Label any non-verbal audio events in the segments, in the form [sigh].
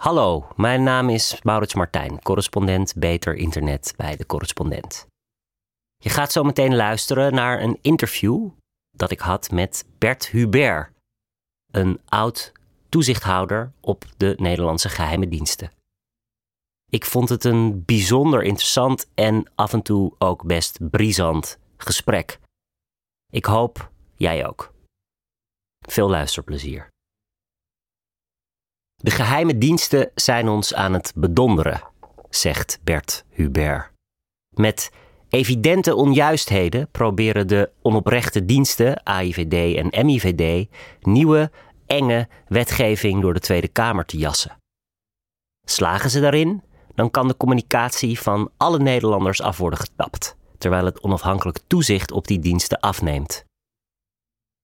Hallo, mijn naam is Maurits Martijn, correspondent Beter Internet bij de Correspondent. Je gaat zo meteen luisteren naar een interview dat ik had met Bert Hubert, een oud toezichthouder op de Nederlandse geheime diensten. Ik vond het een bijzonder interessant en af en toe ook best brisant gesprek. Ik hoop jij ook. Veel luisterplezier. De geheime diensten zijn ons aan het bedonderen, zegt Bert Hubert. Met evidente onjuistheden proberen de onoprechte diensten, AIVD en MIVD, nieuwe, enge wetgeving door de Tweede Kamer te jassen. Slagen ze daarin, dan kan de communicatie van alle Nederlanders af worden getapt, terwijl het onafhankelijk toezicht op die diensten afneemt.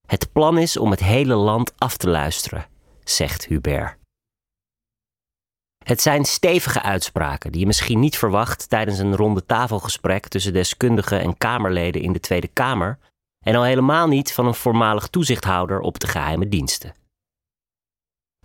Het plan is om het hele land af te luisteren, zegt Hubert. Het zijn stevige uitspraken die je misschien niet verwacht tijdens een ronde tafelgesprek tussen deskundigen en Kamerleden in de Tweede Kamer en al helemaal niet van een voormalig toezichthouder op de geheime diensten.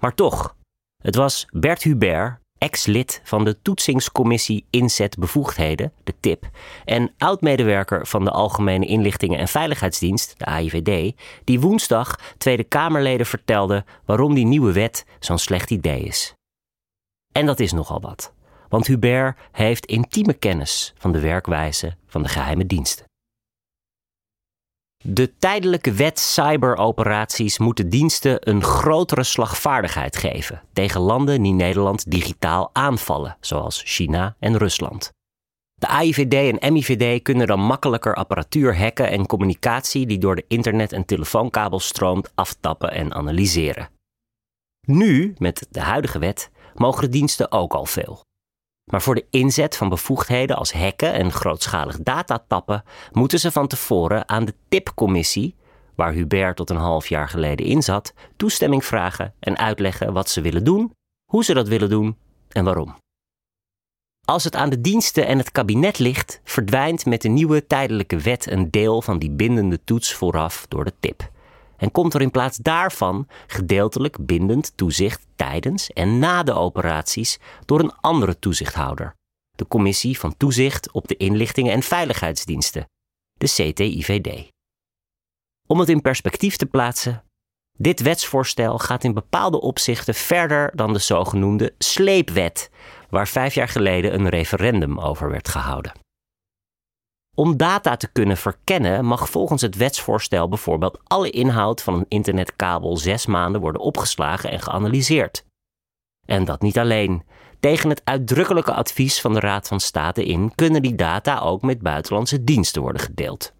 Maar toch, het was Bert Hubert, ex-lid van de toetsingscommissie Inzet Bevoegdheden, de TIP, en oud-medewerker van de Algemene Inlichtingen en Veiligheidsdienst, de AIVD, die woensdag Tweede Kamerleden vertelde waarom die nieuwe wet zo'n slecht idee is. En dat is nogal wat, want Hubert heeft intieme kennis van de werkwijze van de geheime diensten. De tijdelijke wet cyberoperaties moeten diensten een grotere slagvaardigheid geven tegen landen die Nederland digitaal aanvallen, zoals China en Rusland. De AIVD en MIVD kunnen dan makkelijker apparatuur hacken en communicatie die door de internet- en telefoonkabels stroomt aftappen en analyseren. Nu, met de huidige wet, mogen de diensten ook al veel. Maar voor de inzet van bevoegdheden als hacken en grootschalig datatappen moeten ze van tevoren aan de TIP-commissie, waar Hubert tot een half jaar geleden in zat, toestemming vragen en uitleggen wat ze willen doen, hoe ze dat willen doen en waarom. Als het aan de diensten en het kabinet ligt, verdwijnt met de nieuwe tijdelijke wet een deel van die bindende toets vooraf door de TIP en komt er in plaats daarvan gedeeltelijk bindend toezicht tijdens en na de operaties door een andere toezichthouder, de Commissie van Toezicht op de Inlichtingen en Veiligheidsdiensten, de CTIVD. Om het in perspectief te plaatsen, dit wetsvoorstel gaat in bepaalde opzichten verder dan de zogenoemde sleepwet, waar vijf jaar geleden een referendum over werd gehouden. Om data te kunnen verkennen mag volgens het wetsvoorstel bijvoorbeeld alle inhoud van een internetkabel zes maanden worden opgeslagen en geanalyseerd. En dat niet alleen. Tegen het uitdrukkelijke advies van de Raad van State in kunnen die data ook met buitenlandse diensten worden gedeeld.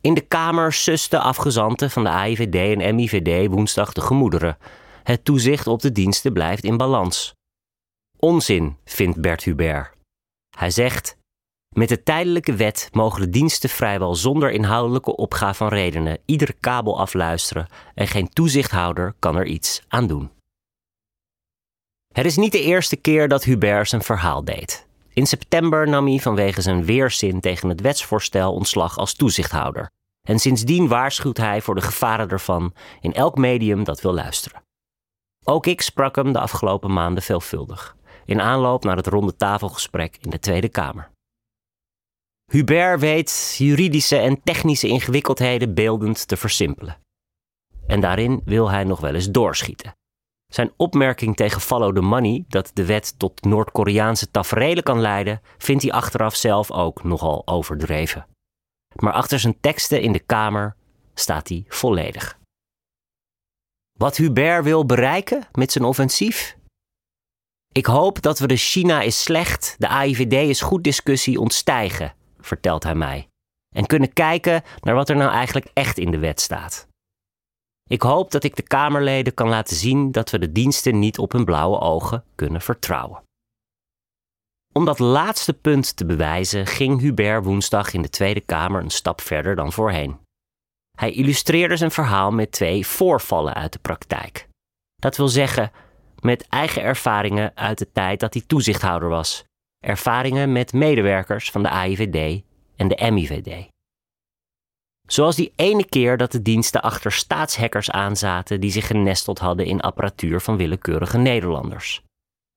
In de Kamer susten afgezanten van de AIVD en MIVD woensdag de gemoederen. Het toezicht op de diensten blijft in balans. Onzin, vindt Bert Hubert. Hij zegt: met de tijdelijke wet mogen de diensten vrijwel zonder inhoudelijke opgave van redenen iedere kabel afluisteren en geen toezichthouder kan er iets aan doen. Het is niet de eerste keer dat Hubert zijn verhaal deed. In september nam hij vanwege zijn weerzin tegen het wetsvoorstel ontslag als toezichthouder. En sindsdien waarschuwt hij voor de gevaren ervan in elk medium dat wil luisteren. Ook ik sprak hem de afgelopen maanden veelvuldig, in aanloop naar het ronde tafelgesprek in de Tweede Kamer. Hubert weet juridische en technische ingewikkeldheden beeldend te versimpelen. En daarin wil hij nog wel eens doorschieten. Zijn opmerking tegen Follow the Money dat de wet tot Noord-Koreaanse taferelen kan leiden, vindt hij achteraf zelf ook nogal overdreven. Maar achter zijn teksten in de Kamer staat hij volledig. Wat Hubert wil bereiken met zijn offensief? Ik hoop dat we de China is slecht, de AIVD is goed discussie ontstijgen vertelt hij mij, en kunnen kijken naar wat er nou eigenlijk echt in de wet staat. Ik hoop dat ik de Kamerleden kan laten zien dat we de diensten niet op hun blauwe ogen kunnen vertrouwen. Om dat laatste punt te bewijzen ging Hubert woensdag in de Tweede Kamer een stap verder dan voorheen. Hij illustreerde zijn verhaal met twee voorvallen uit de praktijk. Dat wil zeggen, met eigen ervaringen uit de tijd dat hij toezichthouder was ervaringen met medewerkers van de AIVD en de MIVD. Zoals die ene keer dat de diensten achter staatshackers aanzaten die zich genesteld hadden in apparatuur van willekeurige Nederlanders.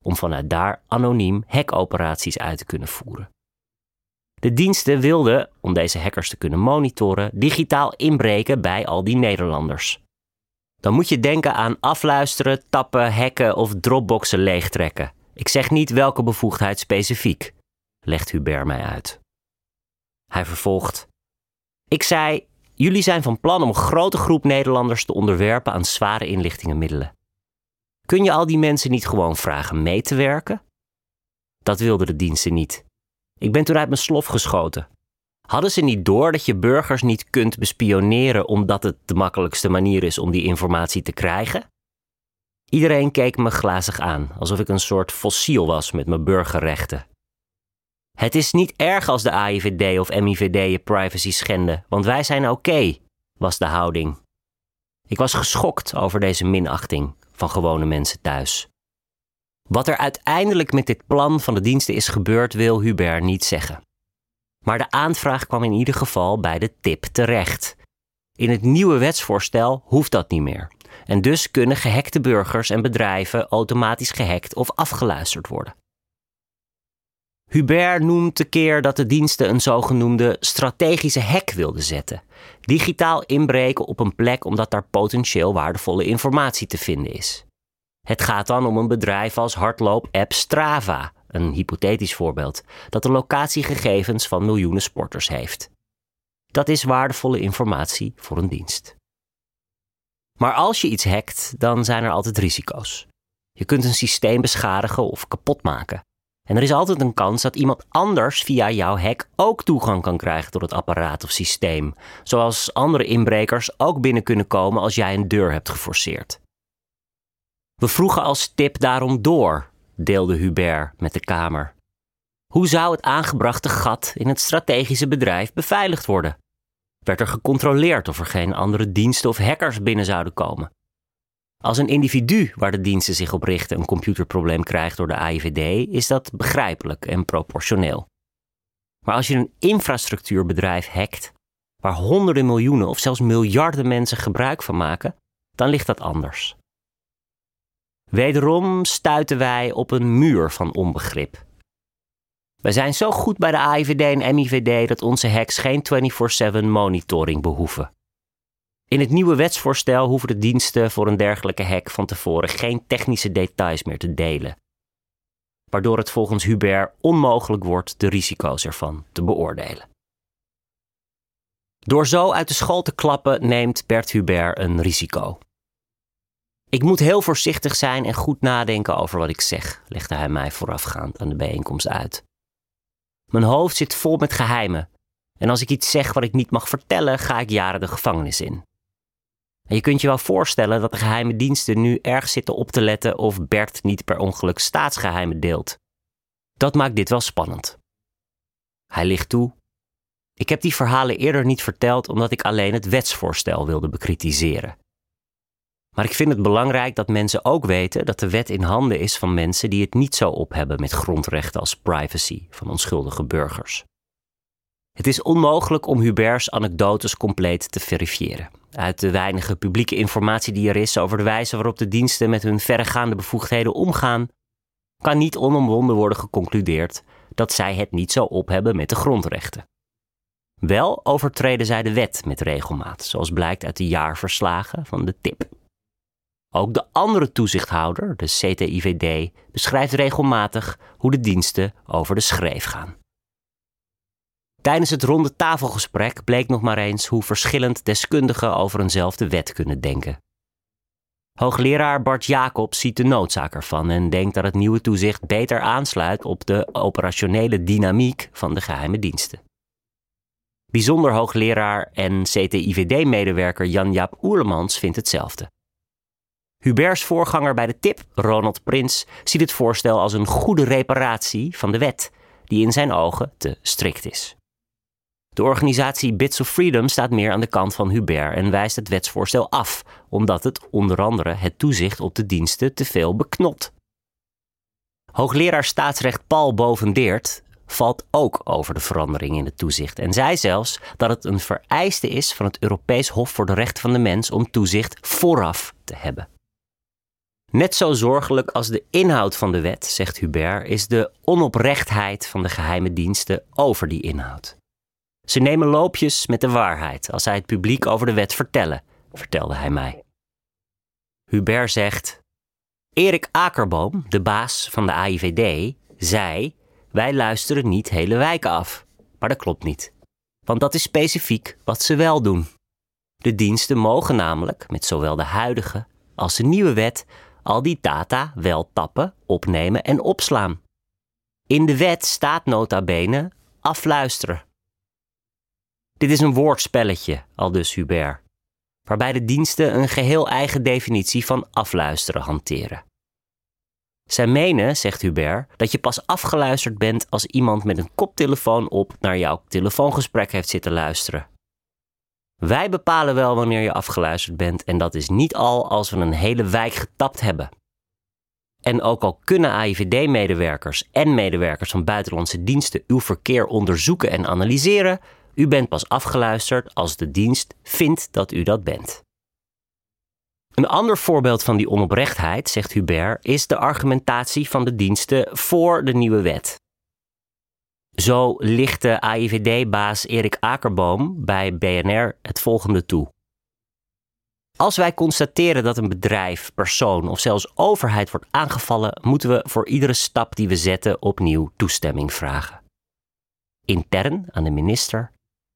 Om vanuit daar anoniem hackoperaties uit te kunnen voeren. De diensten wilden, om deze hackers te kunnen monitoren, digitaal inbreken bij al die Nederlanders. Dan moet je denken aan afluisteren, tappen, hacken of dropboxen leegtrekken. Ik zeg niet welke bevoegdheid specifiek, legt Hubert mij uit. Hij vervolgt: Ik zei: Jullie zijn van plan om een grote groep Nederlanders te onderwerpen aan zware inlichtingenmiddelen. Kun je al die mensen niet gewoon vragen mee te werken? Dat wilden de diensten niet. Ik ben toen uit mijn slof geschoten. Hadden ze niet door dat je burgers niet kunt bespioneren omdat het de makkelijkste manier is om die informatie te krijgen? Iedereen keek me glazig aan, alsof ik een soort fossiel was met mijn burgerrechten. Het is niet erg als de AIVD of MIVD je privacy schenden, want wij zijn oké, was de houding. Ik was geschokt over deze minachting van gewone mensen thuis. Wat er uiteindelijk met dit plan van de diensten is gebeurd, wil Hubert niet zeggen. Maar de aanvraag kwam in ieder geval bij de tip terecht. In het nieuwe wetsvoorstel hoeft dat niet meer. En dus kunnen gehackte burgers en bedrijven automatisch gehackt of afgeluisterd worden. Hubert noemt de keer dat de diensten een zogenoemde strategische hack wilden zetten. Digitaal inbreken op een plek omdat daar potentieel waardevolle informatie te vinden is. Het gaat dan om een bedrijf als hardloop-app Strava, een hypothetisch voorbeeld, dat de locatiegegevens van miljoenen sporters heeft. Dat is waardevolle informatie voor een dienst. Maar als je iets hackt, dan zijn er altijd risico's. Je kunt een systeem beschadigen of kapot maken. En er is altijd een kans dat iemand anders via jouw hack ook toegang kan krijgen tot het apparaat of systeem. Zoals andere inbrekers ook binnen kunnen komen als jij een deur hebt geforceerd. We vroegen als tip daarom door, deelde Hubert met de Kamer. Hoe zou het aangebrachte gat in het strategische bedrijf beveiligd worden? Werd er gecontroleerd of er geen andere diensten of hackers binnen zouden komen? Als een individu waar de diensten zich op richten een computerprobleem krijgt door de AIVD, is dat begrijpelijk en proportioneel. Maar als je een infrastructuurbedrijf hackt, waar honderden miljoenen of zelfs miljarden mensen gebruik van maken, dan ligt dat anders. Wederom stuiten wij op een muur van onbegrip. Wij zijn zo goed bij de AIVD en MIVD dat onze hacks geen 24/7 monitoring behoeven. In het nieuwe wetsvoorstel hoeven de diensten voor een dergelijke hack van tevoren geen technische details meer te delen. Waardoor het volgens Hubert onmogelijk wordt de risico's ervan te beoordelen. Door zo uit de school te klappen neemt Bert Hubert een risico. Ik moet heel voorzichtig zijn en goed nadenken over wat ik zeg, legde hij mij voorafgaand aan de bijeenkomst uit. Mijn hoofd zit vol met geheimen. En als ik iets zeg wat ik niet mag vertellen, ga ik jaren de gevangenis in. En je kunt je wel voorstellen dat de geheime diensten nu erg zitten op te letten of Bert niet per ongeluk staatsgeheimen deelt. Dat maakt dit wel spannend. Hij ligt toe. Ik heb die verhalen eerder niet verteld omdat ik alleen het wetsvoorstel wilde bekritiseren. Maar ik vind het belangrijk dat mensen ook weten dat de wet in handen is van mensen die het niet zo op hebben met grondrechten als privacy van onschuldige burgers. Het is onmogelijk om Hubert's anekdotes compleet te verifiëren. Uit de weinige publieke informatie die er is over de wijze waarop de diensten met hun verregaande bevoegdheden omgaan, kan niet onomwonden worden geconcludeerd dat zij het niet zo op hebben met de grondrechten. Wel overtreden zij de wet met regelmaat, zoals blijkt uit de jaarverslagen van de TIP. Ook de andere toezichthouder, de CTIVD, beschrijft regelmatig hoe de diensten over de schreef gaan. Tijdens het ronde tafelgesprek bleek nog maar eens hoe verschillend deskundigen over eenzelfde wet kunnen denken. Hoogleraar Bart Jacobs ziet de noodzaak ervan en denkt dat het nieuwe toezicht beter aansluit op de operationele dynamiek van de geheime diensten. Bijzonder hoogleraar en CTIVD-medewerker Jan-Jaap Oerlemans vindt hetzelfde. Hubert's voorganger bij de tip, Ronald Prins, ziet het voorstel als een goede reparatie van de wet, die in zijn ogen te strikt is. De organisatie Bits of Freedom staat meer aan de kant van Hubert en wijst het wetsvoorstel af, omdat het onder andere het toezicht op de diensten te veel beknot. Hoogleraar staatsrecht Paul Bovendeert valt ook over de verandering in het toezicht en zei zelfs dat het een vereiste is van het Europees Hof voor de Rechten van de Mens om toezicht vooraf te hebben. Net zo zorgelijk als de inhoud van de wet, zegt Hubert, is de onoprechtheid van de geheime diensten over die inhoud. Ze nemen loopjes met de waarheid als zij het publiek over de wet vertellen, vertelde hij mij. Hubert zegt: Erik Akerboom, de baas van de AIVD, zei: Wij luisteren niet hele wijken af. Maar dat klopt niet. Want dat is specifiek wat ze wel doen. De diensten mogen namelijk, met zowel de huidige als de nieuwe wet, al die data wel tappen, opnemen en opslaan. In de wet staat nota bene afluisteren. Dit is een woordspelletje, al dus Hubert, waarbij de diensten een geheel eigen definitie van afluisteren hanteren. Zij menen, zegt Hubert, dat je pas afgeluisterd bent als iemand met een koptelefoon op naar jouw telefoongesprek heeft zitten luisteren. Wij bepalen wel wanneer je afgeluisterd bent en dat is niet al als we een hele wijk getapt hebben. En ook al kunnen AIVD-medewerkers en medewerkers van buitenlandse diensten uw verkeer onderzoeken en analyseren, u bent pas afgeluisterd als de dienst vindt dat u dat bent. Een ander voorbeeld van die onoprechtheid, zegt Hubert, is de argumentatie van de diensten voor de nieuwe wet. Zo lichtte AIVD-baas Erik Akerboom bij BNR het volgende toe. Als wij constateren dat een bedrijf, persoon of zelfs overheid wordt aangevallen, moeten we voor iedere stap die we zetten opnieuw toestemming vragen. Intern aan de minister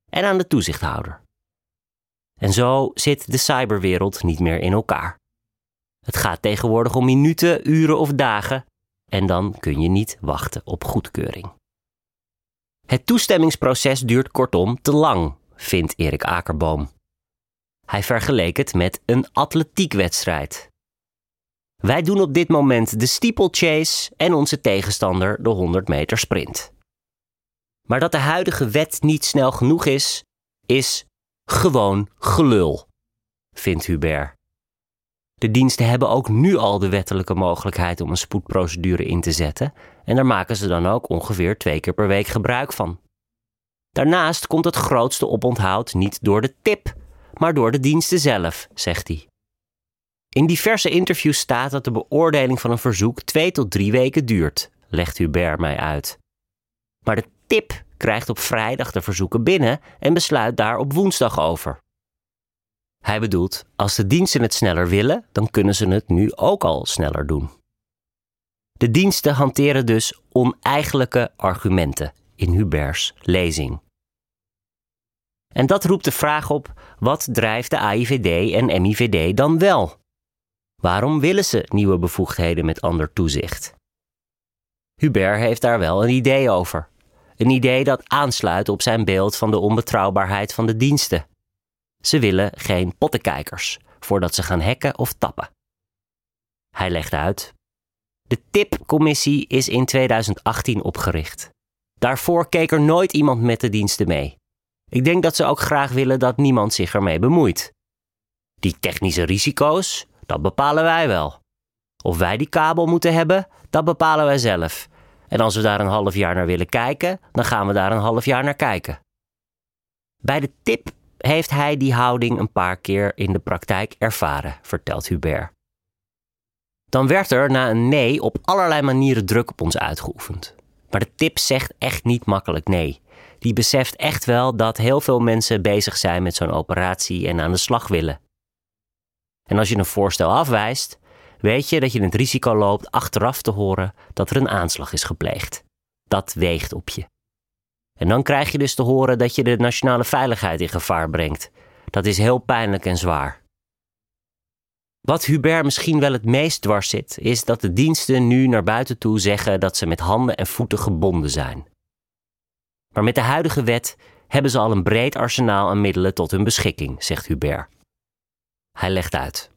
en aan de toezichthouder. En zo zit de cyberwereld niet meer in elkaar. Het gaat tegenwoordig om minuten, uren of dagen en dan kun je niet wachten op goedkeuring. Het toestemmingsproces duurt kortom te lang, vindt Erik Akerboom. Hij vergeleek het met een atletiekwedstrijd. Wij doen op dit moment de steeplechase en onze tegenstander de 100 meter sprint. Maar dat de huidige wet niet snel genoeg is, is gewoon gelul, vindt Hubert. De diensten hebben ook nu al de wettelijke mogelijkheid om een spoedprocedure in te zetten en daar maken ze dan ook ongeveer twee keer per week gebruik van. Daarnaast komt het grootste oponthoud niet door de tip, maar door de diensten zelf, zegt hij. In diverse interviews staat dat de beoordeling van een verzoek twee tot drie weken duurt, legt Hubert mij uit. Maar de tip krijgt op vrijdag de verzoeken binnen en besluit daar op woensdag over. Hij bedoelt, als de diensten het sneller willen, dan kunnen ze het nu ook al sneller doen. De diensten hanteren dus oneigenlijke argumenten in Huberts lezing. En dat roept de vraag op: wat drijft de AIVD en MIVD dan wel? Waarom willen ze nieuwe bevoegdheden met ander toezicht? Hubert heeft daar wel een idee over. Een idee dat aansluit op zijn beeld van de onbetrouwbaarheid van de diensten. Ze willen geen pottenkijkers voordat ze gaan hacken of tappen. Hij legt uit: De TIP-commissie is in 2018 opgericht. Daarvoor keek er nooit iemand met de diensten mee. Ik denk dat ze ook graag willen dat niemand zich ermee bemoeit. Die technische risico's, dat bepalen wij wel. Of wij die kabel moeten hebben, dat bepalen wij zelf. En als we daar een half jaar naar willen kijken, dan gaan we daar een half jaar naar kijken. Bij de tip heeft hij die houding een paar keer in de praktijk ervaren, vertelt Hubert. Dan werd er na een nee op allerlei manieren druk op ons uitgeoefend. Maar de tip zegt echt niet makkelijk nee. Die beseft echt wel dat heel veel mensen bezig zijn met zo'n operatie en aan de slag willen. En als je een voorstel afwijst, weet je dat je het risico loopt achteraf te horen dat er een aanslag is gepleegd. Dat weegt op je. En dan krijg je dus te horen dat je de nationale veiligheid in gevaar brengt. Dat is heel pijnlijk en zwaar. Wat Hubert misschien wel het meest dwars zit, is dat de diensten nu naar buiten toe zeggen dat ze met handen en voeten gebonden zijn. Maar met de huidige wet hebben ze al een breed arsenaal aan middelen tot hun beschikking, zegt Hubert. Hij legt uit.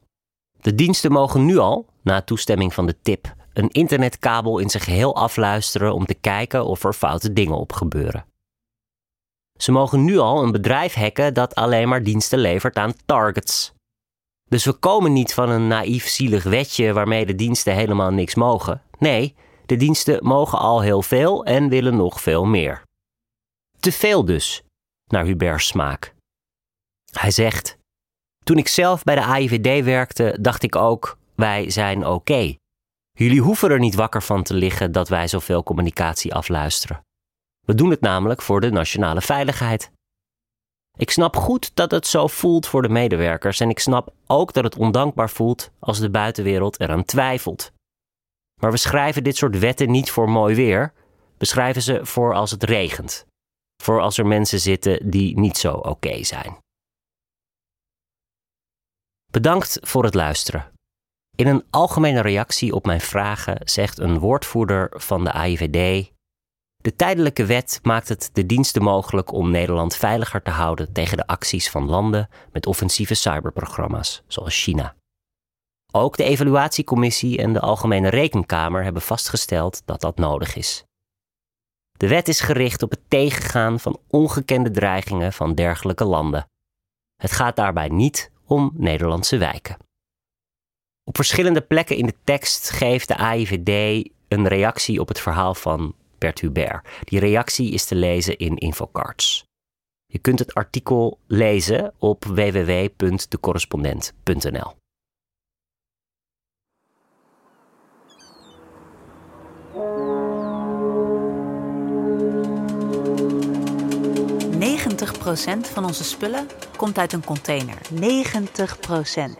De diensten mogen nu al, na toestemming van de tip, een internetkabel in zijn geheel afluisteren om te kijken of er foute dingen op gebeuren. Ze mogen nu al een bedrijf hacken dat alleen maar diensten levert aan targets. Dus we komen niet van een naïef zielig wetje waarmee de diensten helemaal niks mogen. Nee, De diensten mogen al heel veel en willen nog veel meer. Te veel dus, naar Hubert's smaak. Hij zegt: Toen ik zelf bij de AIVD werkte, dacht ik ook: wij zijn oké. Jullie hoeven er niet wakker van te liggen dat wij zoveel communicatie afluisteren. We doen het namelijk voor de nationale veiligheid. Ik snap goed dat het zo voelt voor de medewerkers en ik snap ook dat het ondankbaar voelt als de buitenwereld eraan twijfelt. Maar we schrijven dit soort wetten niet voor mooi weer, we schrijven ze voor als het regent. Voor als er mensen zitten die niet zo oké zijn. Bedankt voor het luisteren. In een algemene reactie op mijn vragen zegt een woordvoerder van de AIVD de tijdelijke wet maakt het de diensten mogelijk om Nederland veiliger te houden tegen de acties van landen met offensieve cyberprogramma's, zoals China. Ook de evaluatiecommissie en de Algemene Rekenkamer hebben vastgesteld dat dat nodig is. De wet is gericht op het tegengaan van ongekende dreigingen van dergelijke landen. Het gaat daarbij niet om Nederlandse wijken. Op verschillende plekken in de tekst geeft de AIVD een reactie op het verhaal van Die reactie is te lezen in Infocards. Je kunt het artikel lezen op www.decorrespondent.nl. procent van onze spullen komt uit een container. 90%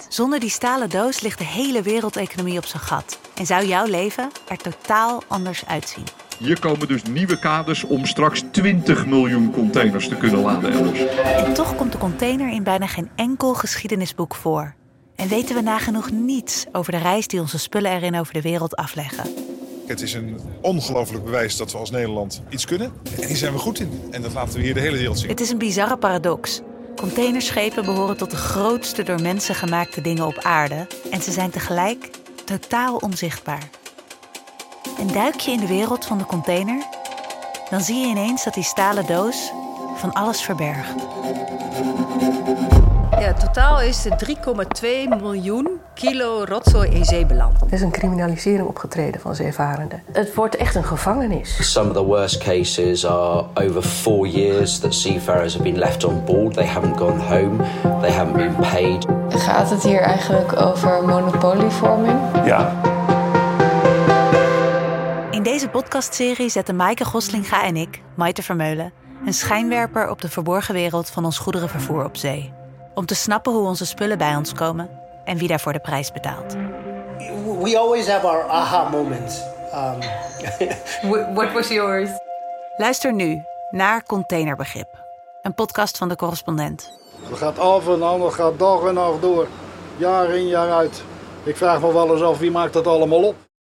Zonder die stalen doos ligt de hele wereldeconomie op zijn gat. En zou jouw leven er totaal anders uitzien. Hier komen dus nieuwe kaders om straks 20 miljoen containers te kunnen laden elders. En toch komt de container in bijna geen enkel geschiedenisboek voor. En weten we nagenoeg niets over de reis die onze spullen erin over de wereld afleggen. Het is een ongelooflijk bewijs dat we als Nederland iets kunnen. En hier zijn we goed in. En dat laten we hier de hele wereld zien. Het is een bizarre paradox. Containerschepen behoren tot de grootste door mensen gemaakte dingen op aarde. En ze zijn tegelijk totaal onzichtbaar. En duik je in de wereld van de container, dan zie je ineens dat die stalen doos van alles verbergt. Ja, totaal is er 3,2 miljoen kilo rotzooi in zee beland. Er is een criminalisering opgetreden van zeevarenden. Het wordt echt een gevangenis. Some of the worst cases are over four years that seafarers have been left on board. They haven't gone home. They haven't been paid. Gaat het hier eigenlijk over monopolievorming? Ja. In deze podcastserie zetten Maaike Goslinga en ik, Maite Vermeulen, een schijnwerper op de verborgen wereld van ons goederenvervoer op zee. Om te snappen hoe onze spullen bij ons komen en wie daarvoor de prijs betaalt. We always have our aha moments. Um... [laughs] What was yours? Luister nu naar Containerbegrip, een podcast van de correspondent. Het gaat af en aan, het gaat dag en nacht door. Jaar in jaar uit. Ik vraag me wel eens af wie maakt dat allemaal op.